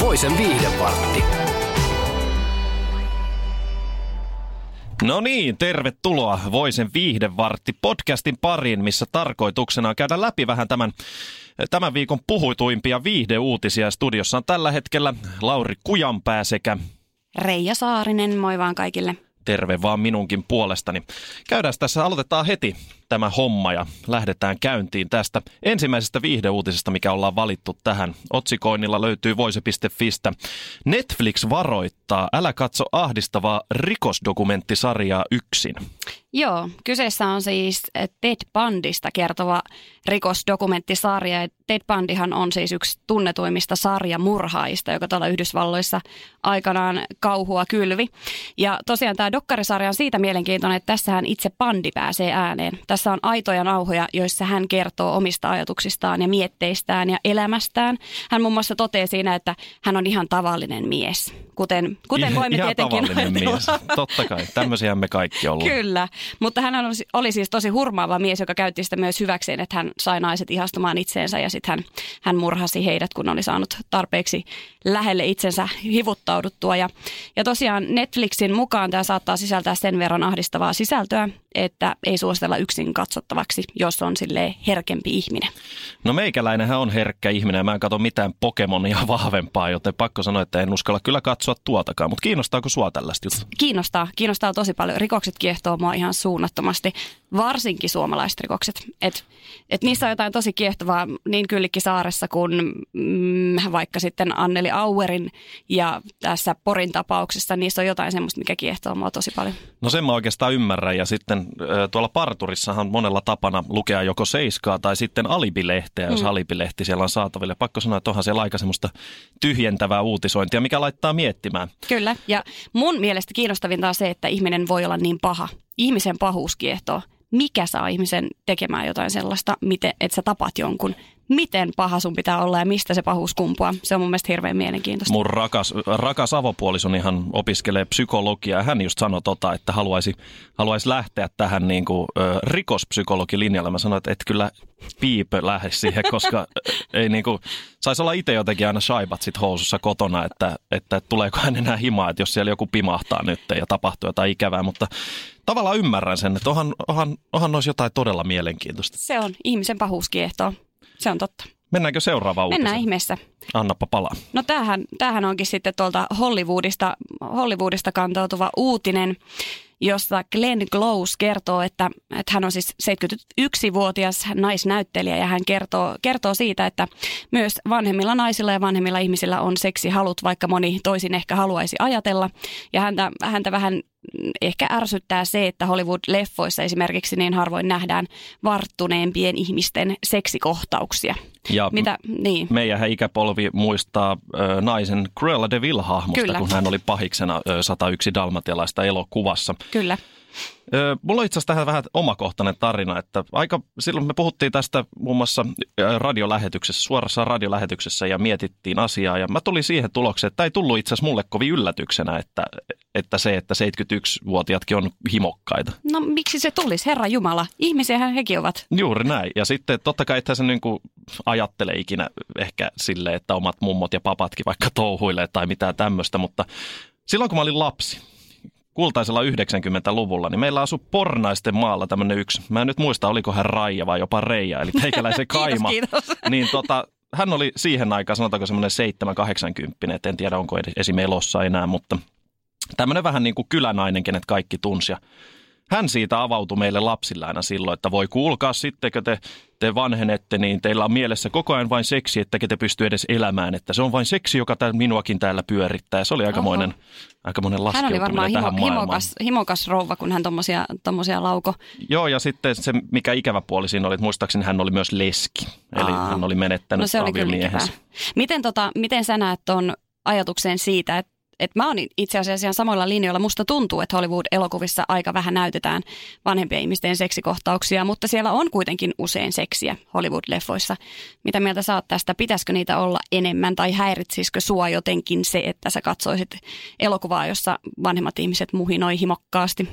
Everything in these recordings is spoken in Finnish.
Voisen viihdepartti. No niin, tervetuloa Voisen viihdevartti podcastin pariin, missä tarkoituksena on käydä läpi vähän tämän, tämän viikon puhutuimpia viihdeuutisia. Studiossa on tällä hetkellä Lauri Kujanpää sekä Reija Saarinen, moi vaan kaikille. Terve vaan minunkin puolestani. Käydään tässä, aloitetaan heti tämä homma ja lähdetään käyntiin tästä ensimmäisestä viihdeuutisesta, mikä ollaan valittu tähän. Otsikoinnilla löytyy voise.fistä. Netflix varoittaa, älä katso ahdistavaa rikosdokumenttisarjaa yksin. Joo, kyseessä on siis Ted Bundista kertova rikosdokumenttisarja. Ted Bundyhan on siis yksi tunnetuimmista sarjamurhaajista, joka tuolla Yhdysvalloissa aikanaan kauhua kylvi. Ja tosiaan tämä dokkarisarja on siitä mielenkiintoinen, että tässähän itse Bundy pääsee ääneen. Tässä on aitoja nauhoja, joissa hän kertoo omista ajatuksistaan ja mietteistään ja elämästään. Hän muun muassa toteaa siinä, että hän on ihan tavallinen mies, kuten, kuten voimme ihan tietenkin tavallinen mies. Totta kai, tämmöisiä me kaikki ollaan. Kyllä, mutta hän oli, oli siis tosi hurmaava mies, joka käytti sitä myös hyväkseen, että hän sai naiset ihastumaan itseensä ja sitten hän, hän murhasi heidät, kun oli saanut tarpeeksi lähelle itsensä hivuttauduttua. Ja, ja tosiaan Netflixin mukaan tämä saattaa sisältää sen verran ahdistavaa sisältöä, että ei suositella yksin katsottavaksi, jos on sille herkempi ihminen. No meikäläinenhän on herkkä ihminen ja mä en katso mitään Pokemonia vahvempaa, joten pakko sanoa, että en uskalla kyllä katsoa tuotakaan. Mutta kiinnostaako sua tällaista juttua? Kiinnostaa, kiinnostaa tosi paljon. Rikokset kiehtoo mua ihan suunnattomasti, varsinkin suomalaiset rikokset. Et, et niissä on jotain tosi kiehtovaa niin Kyllikkisaaressa kuin mm, vaikka sitten Anneli Auerin ja tässä Porin tapauksessa. Niissä on jotain semmoista, mikä kiehtoo mua tosi paljon. No sen mä oikeastaan ymmärrän ja sitten tuolla parturissahan monella tapana lukea joko seiskaa tai sitten alibilehteä, jos mm. alibilehti siellä on saatavilla. Pakko sanoa, että onhan siellä aika semmoista tyhjentävää uutisointia, mikä laittaa miettimään. Kyllä, ja mun mielestä kiinnostavinta on se, että ihminen voi olla niin paha. Ihmisen pahuus kiehtoo. Mikä saa ihmisen tekemään jotain sellaista, miten, että sä tapat jonkun? Miten paha sun pitää olla ja mistä se pahuus kumpuaa? Se on mun mielestä hirveän mielenkiintoista. Mun rakas, rakas avopuolisoni hän opiskelee psykologiaa hän just sanoi tota, että haluaisi, haluaisi lähteä tähän niin kuin, ö, rikospsykologilinjalle. Mä sanoin, että et kyllä piipö lähde siihen, koska ei niin kuin, saisi olla itse jotenkin aina shaibat sit housussa kotona, että, että tuleeko hän enää himaa, että jos siellä joku pimahtaa nyt ja tapahtuu jotain ikävää, mutta tavallaan ymmärrän sen, että onhan, onhan, onhan noissa jotain todella mielenkiintoista. Se on ihmisen pahuus kiehtoo. Se on totta. Mennäänkö seuraavaan uutiseen? Mennään ihmeessä. Annappa palaa. No tämähän, tämähän onkin sitten tuolta Hollywoodista, Hollywoodista kantautuva uutinen, jossa Glenn Close kertoo, että, että hän on siis 71-vuotias naisnäyttelijä ja hän kertoo, kertoo siitä, että myös vanhemmilla naisilla ja vanhemmilla ihmisillä on seksihalut, vaikka moni toisin ehkä haluaisi ajatella. Ja häntä, häntä vähän ehkä ärsyttää se, että Hollywood-leffoissa esimerkiksi niin harvoin nähdään varttuneempien ihmisten seksikohtauksia. Ja Mitä, niin. meidän ikäpolvi muistaa ö, naisen Cruella de Vil-hahmosta, Kyllä. kun hän oli pahiksena ö, 101 dalmatialaista elokuvassa. Kyllä. Mulla on itse asiassa tähän vähän omakohtainen tarina, että aika silloin me puhuttiin tästä muun muassa radiolähetyksessä, suorassa radiolähetyksessä ja mietittiin asiaa. Ja mä tulin siihen tulokseen, että tämä ei tullut itse asiassa mulle kovin yllätyksenä, että, että se, että 71-vuotiaatkin on himokkaita. No miksi se tulisi, Herra Jumala? Ihmisiähän hekin ovat. Juuri näin. Ja sitten totta kai että se niin kuin ajattele ikinä ehkä sille, että omat mummot ja papatkin vaikka touhuilee tai mitään tämmöistä, mutta silloin kun mä olin lapsi, kultaisella 90-luvulla, niin meillä asui Pornaisten maalla tämmöinen yksi, mä en nyt muista, oliko hän Raija vai jopa Reija, eli teikäläisen kaima. kiitos. Niin tota, hän oli siihen aikaan, sanotaanko semmoinen 7-80, että en tiedä onko edes esim. elossa enää, mutta tämmöinen vähän niin kuin kylänainen, kenet kaikki tunsi. Ja hän siitä avautui meille lapsille aina silloin, että voi kuulkaa sittenkö te, te vanhenette, niin teillä on mielessä koko ajan vain seksi, että te pystyy edes elämään. Että se on vain seksi, joka tää, minuakin täällä pyörittää. Ja se oli aikamoinen, aikamoinen Hän laskeutuminen oli varmaan himo, tähän maailmaan. himokas, himokas rouva, kun hän tommosia, tommosia lauko. Joo, ja sitten se, mikä ikävä puoli siinä oli, että muistaakseni hän oli myös leski. Eli Aa. hän oli menettänyt No se oli kyllä ikävää. aviomiehensä. Miten, tota, miten sä näet ton ajatukseen siitä, että että mä oon itse asiassa ihan samoilla linjoilla. Musta tuntuu, että Hollywood-elokuvissa aika vähän näytetään vanhempien ihmisten seksikohtauksia, mutta siellä on kuitenkin usein seksiä Hollywood-leffoissa. Mitä mieltä sä oot tästä? Pitäisikö niitä olla enemmän tai häiritsisikö sua jotenkin se, että sä katsoisit elokuvaa, jossa vanhemmat ihmiset muhinoi himokkaasti?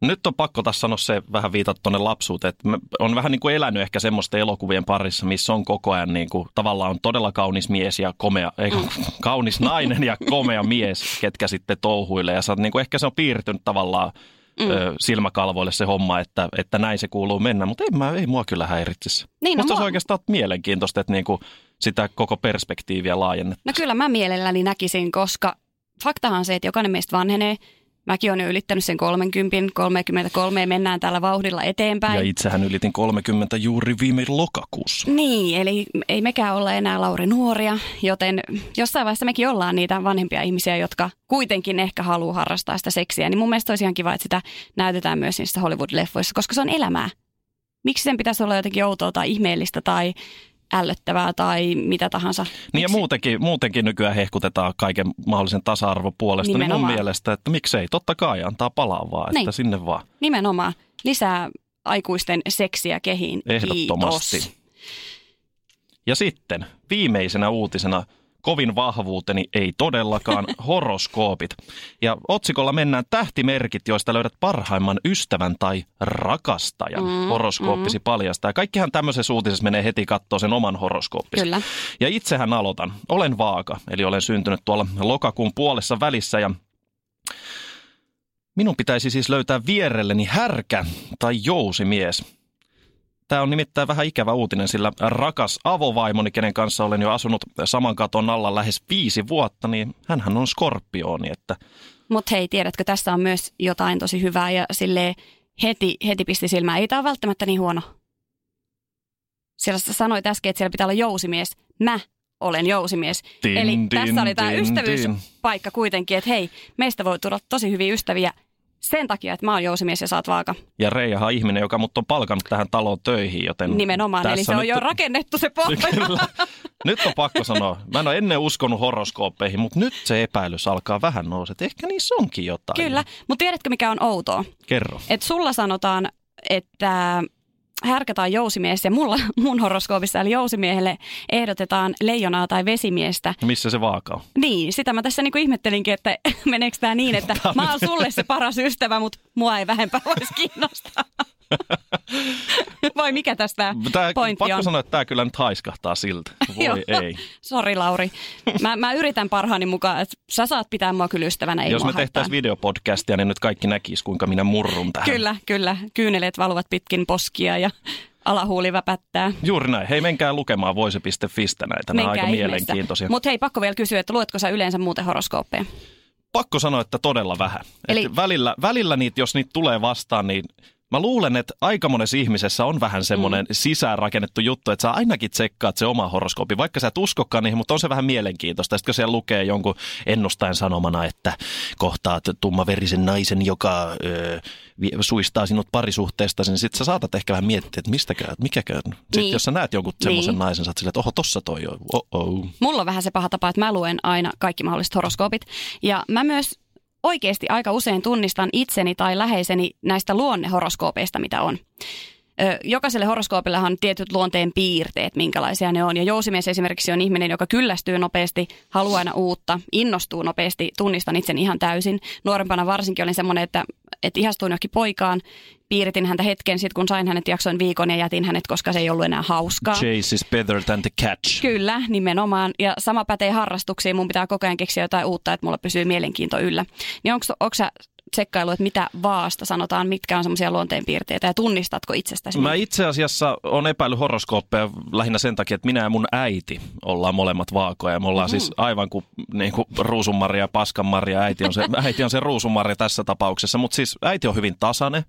Nyt on pakko tässä sanoa se vähän viitata tuonne lapsuuteen, että on vähän niin kuin elänyt ehkä semmoisten elokuvien parissa, missä on koko ajan niin kuin, tavallaan on todella kaunis mies ja komea, ei, mm. kaunis nainen ja komea mies, ketkä sitten touhuilee. Ja sä, niin kuin, ehkä se on piirtynyt tavallaan mm. ö, silmäkalvoille se homma, että, että näin se kuuluu mennä, mutta ei, mä, ei mua kyllä häiritsisi. Niin, no, Musta mua... se oikeastaan mielenkiintoista, että niin kuin sitä koko perspektiiviä laajennettaisiin. No kyllä mä mielelläni näkisin, koska faktahan on se, että jokainen meistä vanhenee – Mäkin olen jo ylittänyt sen 30, 33 ja mennään tällä vauhdilla eteenpäin. Ja itsehän ylitin 30 juuri viime lokakuussa. Niin, eli ei mekään olla enää Lauri nuoria, joten jossain vaiheessa mekin ollaan niitä vanhempia ihmisiä, jotka kuitenkin ehkä haluaa harrastaa sitä seksiä. Niin mun mielestä olisi ihan kiva, että sitä näytetään myös niissä Hollywood-leffoissa, koska se on elämää. Miksi sen pitäisi olla jotenkin outoa tai ihmeellistä tai ällöttävää tai mitä tahansa. Miksi? Niin ja muutenkin, muutenkin nykyään hehkutetaan kaiken mahdollisen tasa-arvon puolesta, Nimenomaan. niin mun mielestä, että miksei, totta kai antaa palaa vaan, niin. että sinne vaan. Nimenomaan, lisää aikuisten seksiä kehiin. Ehdottomasti. Kiitos. Ja sitten viimeisenä uutisena kovin vahvuuteni ei todellakaan horoskoopit. Ja otsikolla mennään tähtimerkit, joista löydät parhaimman ystävän tai rakastajan. Mm, Horoskooppisi mm. paljastaa. Kaikkihan tämmöisessä uutisessa menee heti katsoa sen oman horoskooppisi. Kyllä. Ja itsehän aloitan. Olen vaaka, eli olen syntynyt tuolla lokakuun puolessa välissä ja Minun pitäisi siis löytää vierelleni härkä tai jousimies. Tämä on nimittäin vähän ikävä uutinen, sillä rakas avovaimoni, kenen kanssa olen jo asunut saman katon alla lähes viisi vuotta, niin hän on skorpioni. Että... Mutta hei, tiedätkö, tässä on myös jotain tosi hyvää ja sille heti, heti pisti silmään. Ei tämä ole välttämättä niin huono. Siellä sanoit äsken, että siellä pitää olla jousimies. Mä olen jousimies. Din, Eli din, tässä oli tämä ystävyyspaikka din. kuitenkin, että hei, meistä voi tulla tosi hyviä ystäviä sen takia, että mä oon jousimies ja saat vaaka. Ja Reijahan on ihminen, joka mut on palkannut tähän taloon töihin, joten... Nimenomaan, eli se on nyt... jo rakennettu se pohja. Kyllä. Nyt on pakko sanoa, mä en ole ennen uskonut horoskooppeihin, mutta nyt se epäilys alkaa vähän nousta, että ehkä niissä onkin jotain. Kyllä, mutta tiedätkö mikä on outoa? Kerro. Et sulla sanotaan, että härkä tai jousimies ja mulla, mun horoskoopissa eli jousimiehelle ehdotetaan leijonaa tai vesimiestä. Missä se vaaka on? Niin, sitä mä tässä niinku ihmettelinkin, että meneekö tämä niin, että mä oon sulle se paras ystävä, mutta mua ei vähempää voisi kiinnostaa. Vai mikä tästä tää, pointti pakko on? sanoa, että tämä kyllä nyt haiskahtaa siltä. Voi ei. Sori Lauri. Mä, mä yritän parhaani mukaan, että sä saat pitää mua kyllä ystävänä. Ei Jos me tehtäisiin videopodcastia, niin nyt kaikki näkis, kuinka minä murrun tähän. Kyllä, kyllä. Kyyneleet valuvat pitkin poskia ja alahuuli väpättää. Juuri näin. Hei, menkää lukemaan voise.fistä näitä. Nämä aika ihmeessä. mielenkiintoisia. Mutta hei, pakko vielä kysyä, että luetko sä yleensä muuten horoskooppeja? Pakko sanoa, että todella vähän. Eli... välillä, välillä niitä, jos niitä tulee vastaan, niin Mä luulen, että aika monessa ihmisessä on vähän semmoinen mm. sisäänrakennettu juttu, että sä ainakin tsekkaat se oma horoskoopi, vaikka sä et uskokaan niihin, mutta on se vähän mielenkiintoista. Sitten kun siellä lukee jonkun ennustajan sanomana, että kohtaat tummaverisen naisen, joka ö, suistaa sinut parisuhteesta, niin sitten sä saatat ehkä vähän miettiä, että mistäkään, mikäkään. Sitten niin. jos sä näet jonkun semmoisen niin. naisen, sä oot silleen, että oho, tossa toi on, oh-oh. Mulla on vähän se paha tapa, että mä luen aina kaikki mahdolliset horoskoopit. Ja mä myös oikeasti aika usein tunnistan itseni tai läheiseni näistä luonnehoroskoopeista, mitä on. Jokaiselle horoskoopillahan on tietyt luonteen piirteet, minkälaisia ne on. Ja jousimies esimerkiksi on ihminen, joka kyllästyy nopeasti, haluaa aina uutta, innostuu nopeasti, tunnistan itsen ihan täysin. Nuorempana varsinkin olin semmoinen, että, että ihastuin johonkin poikaan, piiritin häntä hetken, sitten kun sain hänet jaksoin viikon ja jätin hänet, koska se ei ollut enää hauskaa. Chase is better than the catch. Kyllä, nimenomaan. Ja sama pätee harrastuksiin. Mun pitää koko ajan keksiä jotain uutta, että mulla pysyy mielenkiinto yllä. Niin onko sä tsekkailu, että mitä vaasta sanotaan, mitkä on semmoisia luonteenpiirteitä ja tunnistatko itsestäsi? Mä itse asiassa on epäillyt horoskooppeja lähinnä sen takia, että minä ja mun äiti ollaan molemmat vaakoja. Ja me ollaan mm-hmm. siis aivan kuin, niin kuin ruusunmaria ja paskanmaria. Äiti on se, äiti on se ruusunmaria tässä tapauksessa, mutta siis äiti on hyvin tasainen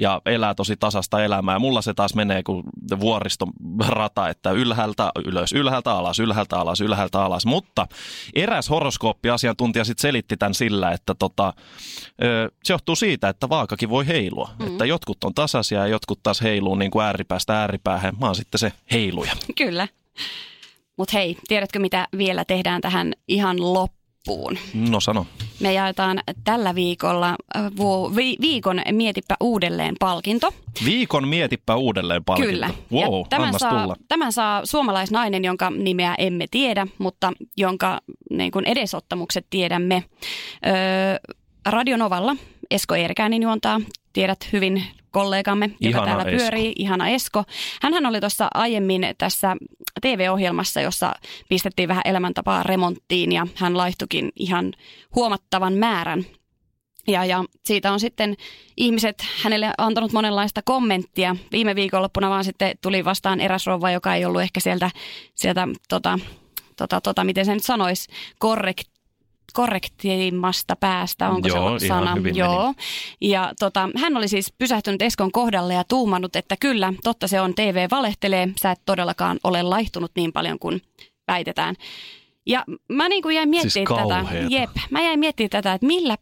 ja elää tosi tasasta elämää. Mulla se taas menee kuin vuoristorata, että ylhäältä ylös, ylhäältä alas, ylhäältä alas, ylhäältä alas. Mutta eräs horoskooppiasiantuntija sitten selitti tämän sillä, että tota, se johtuu siitä, että vaakakin voi heilua. Mm. Että jotkut on tasaisia ja jotkut taas heiluu niin kuin ääripäästä ääripäähän. Mä oon sitten se heiluja. Kyllä. Mutta hei, tiedätkö mitä vielä tehdään tähän ihan loppuun? No sano. Me jaetaan tällä viikolla äh, vi- viikon Mietipä uudelleen palkinto. Viikon mietipä uudelleen palkinto. Kyllä. Wow, ja tämän, saa, tulla. tämän saa suomalaisnainen, jonka nimeä emme tiedä, mutta jonka niin kuin edesottamukset tiedämme. Öö, Radionovalla Esko Eerkäinen juontaa, tiedät hyvin kollegamme, joka Ihana täällä Esko. pyörii, ihana Esko. Hänhän oli tuossa aiemmin tässä TV-ohjelmassa, jossa pistettiin vähän elämäntapaa remonttiin ja hän laihtukin ihan huomattavan määrän ja, ja siitä on sitten ihmiset hänelle antanut monenlaista kommenttia. Viime viikonloppuna vaan sitten tuli vastaan eräs rouva, joka ei ollut ehkä sieltä, sieltä tota, tota, tota, miten se nyt sanoisi, korrekt, korrektimmasta päästä, onko Joo, se ihan sana? hyvin Joo. Ja tota, hän oli siis pysähtynyt Eskon kohdalle ja tuumannut, että kyllä, totta se on, TV valehtelee, sä et todellakaan ole laihtunut niin paljon kuin väitetään. Ja mä niin kuin jäin miettimään Siis tätä. Jep, mä jäin miettimään tätä, että millä,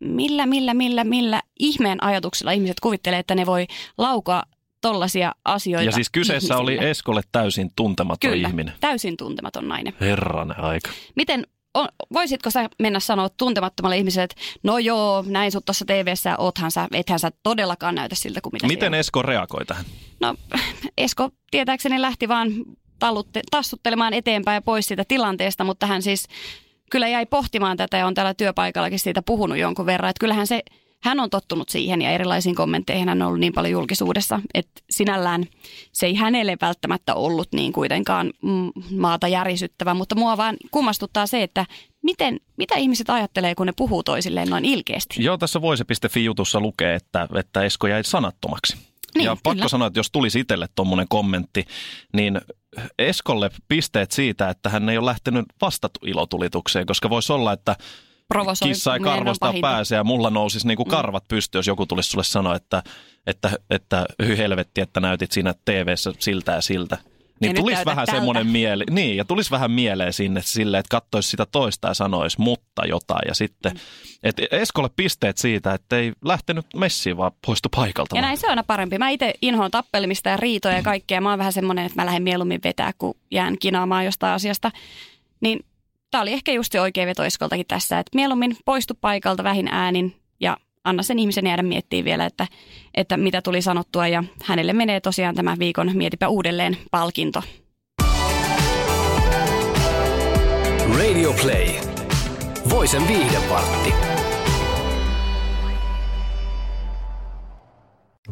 millä, millä, millä, millä ihmeen ajatuksella ihmiset kuvittelee, että ne voi laukaa tollaisia asioita Ja siis kyseessä oli ihmisille. Eskolle täysin tuntematon Kyllä, ihminen. täysin tuntematon nainen. Herranen aika. Miten, on, voisitko sä mennä sanoa tuntemattomalle ihmiselle, että no joo, näin sut tuossa TV-ssä, oothan sä, ethän sä todellakaan näytä siltä kuin mitä Miten. Esko reagoi tähän? No Esko tietääkseni lähti vaan tallutte, tassuttelemaan eteenpäin ja pois siitä tilanteesta, mutta hän siis kyllä jäi pohtimaan tätä ja on täällä työpaikallakin siitä puhunut jonkun verran. Että kyllähän se, hän on tottunut siihen ja erilaisiin kommentteihin hän on ollut niin paljon julkisuudessa, että sinällään se ei hänelle välttämättä ollut niin kuitenkaan mm, maata järisyttävä, mutta mua vaan kummastuttaa se, että miten, mitä ihmiset ajattelee, kun ne puhuu toisilleen noin ilkeästi. Joo, tässä voise.fi-jutussa lukee, että, että Esko jäi sanattomaksi. Niin, ja pakko kyllä. sanoa, että jos tulisi itselle tuommoinen kommentti, niin Eskolle pisteet siitä, että hän ei ole lähtenyt vastailotulitukseen, koska voisi olla, että kissa ei karvosta pääse ja mulla nousisi niinku karvat pystyyn, jos joku tulisi sulle sanoa, että, että, että hy helvetti, että näytit siinä TV-ssä siltä ja siltä. Niin Ja tulisi vähän tältä. semmoinen mieli, niin, ja tulisi vähän mieleen sinne sille, että katsoisi sitä toista ja sanoisi mutta jotain. Ja sitten, että Eskolle pisteet siitä, että ei lähtenyt messiin, vaan poistu paikalta. Ja vaan. näin se on aina parempi. Mä itse inhoan tappelemista ja riitoja ja kaikkea. Mä oon vähän semmoinen, että mä lähden mieluummin vetää, kun jään kinaamaan jostain asiasta. Niin tää oli ehkä just se oikea veto Eskoltakin tässä, että mieluummin poistu paikalta vähin äänin ja anna sen ihmisen jäädä miettimään vielä, että, että mitä tuli sanottua. Ja hänelle menee tosiaan tämä viikon Mietipä uudelleen palkinto. Radio Play. Voisen viihdepartti.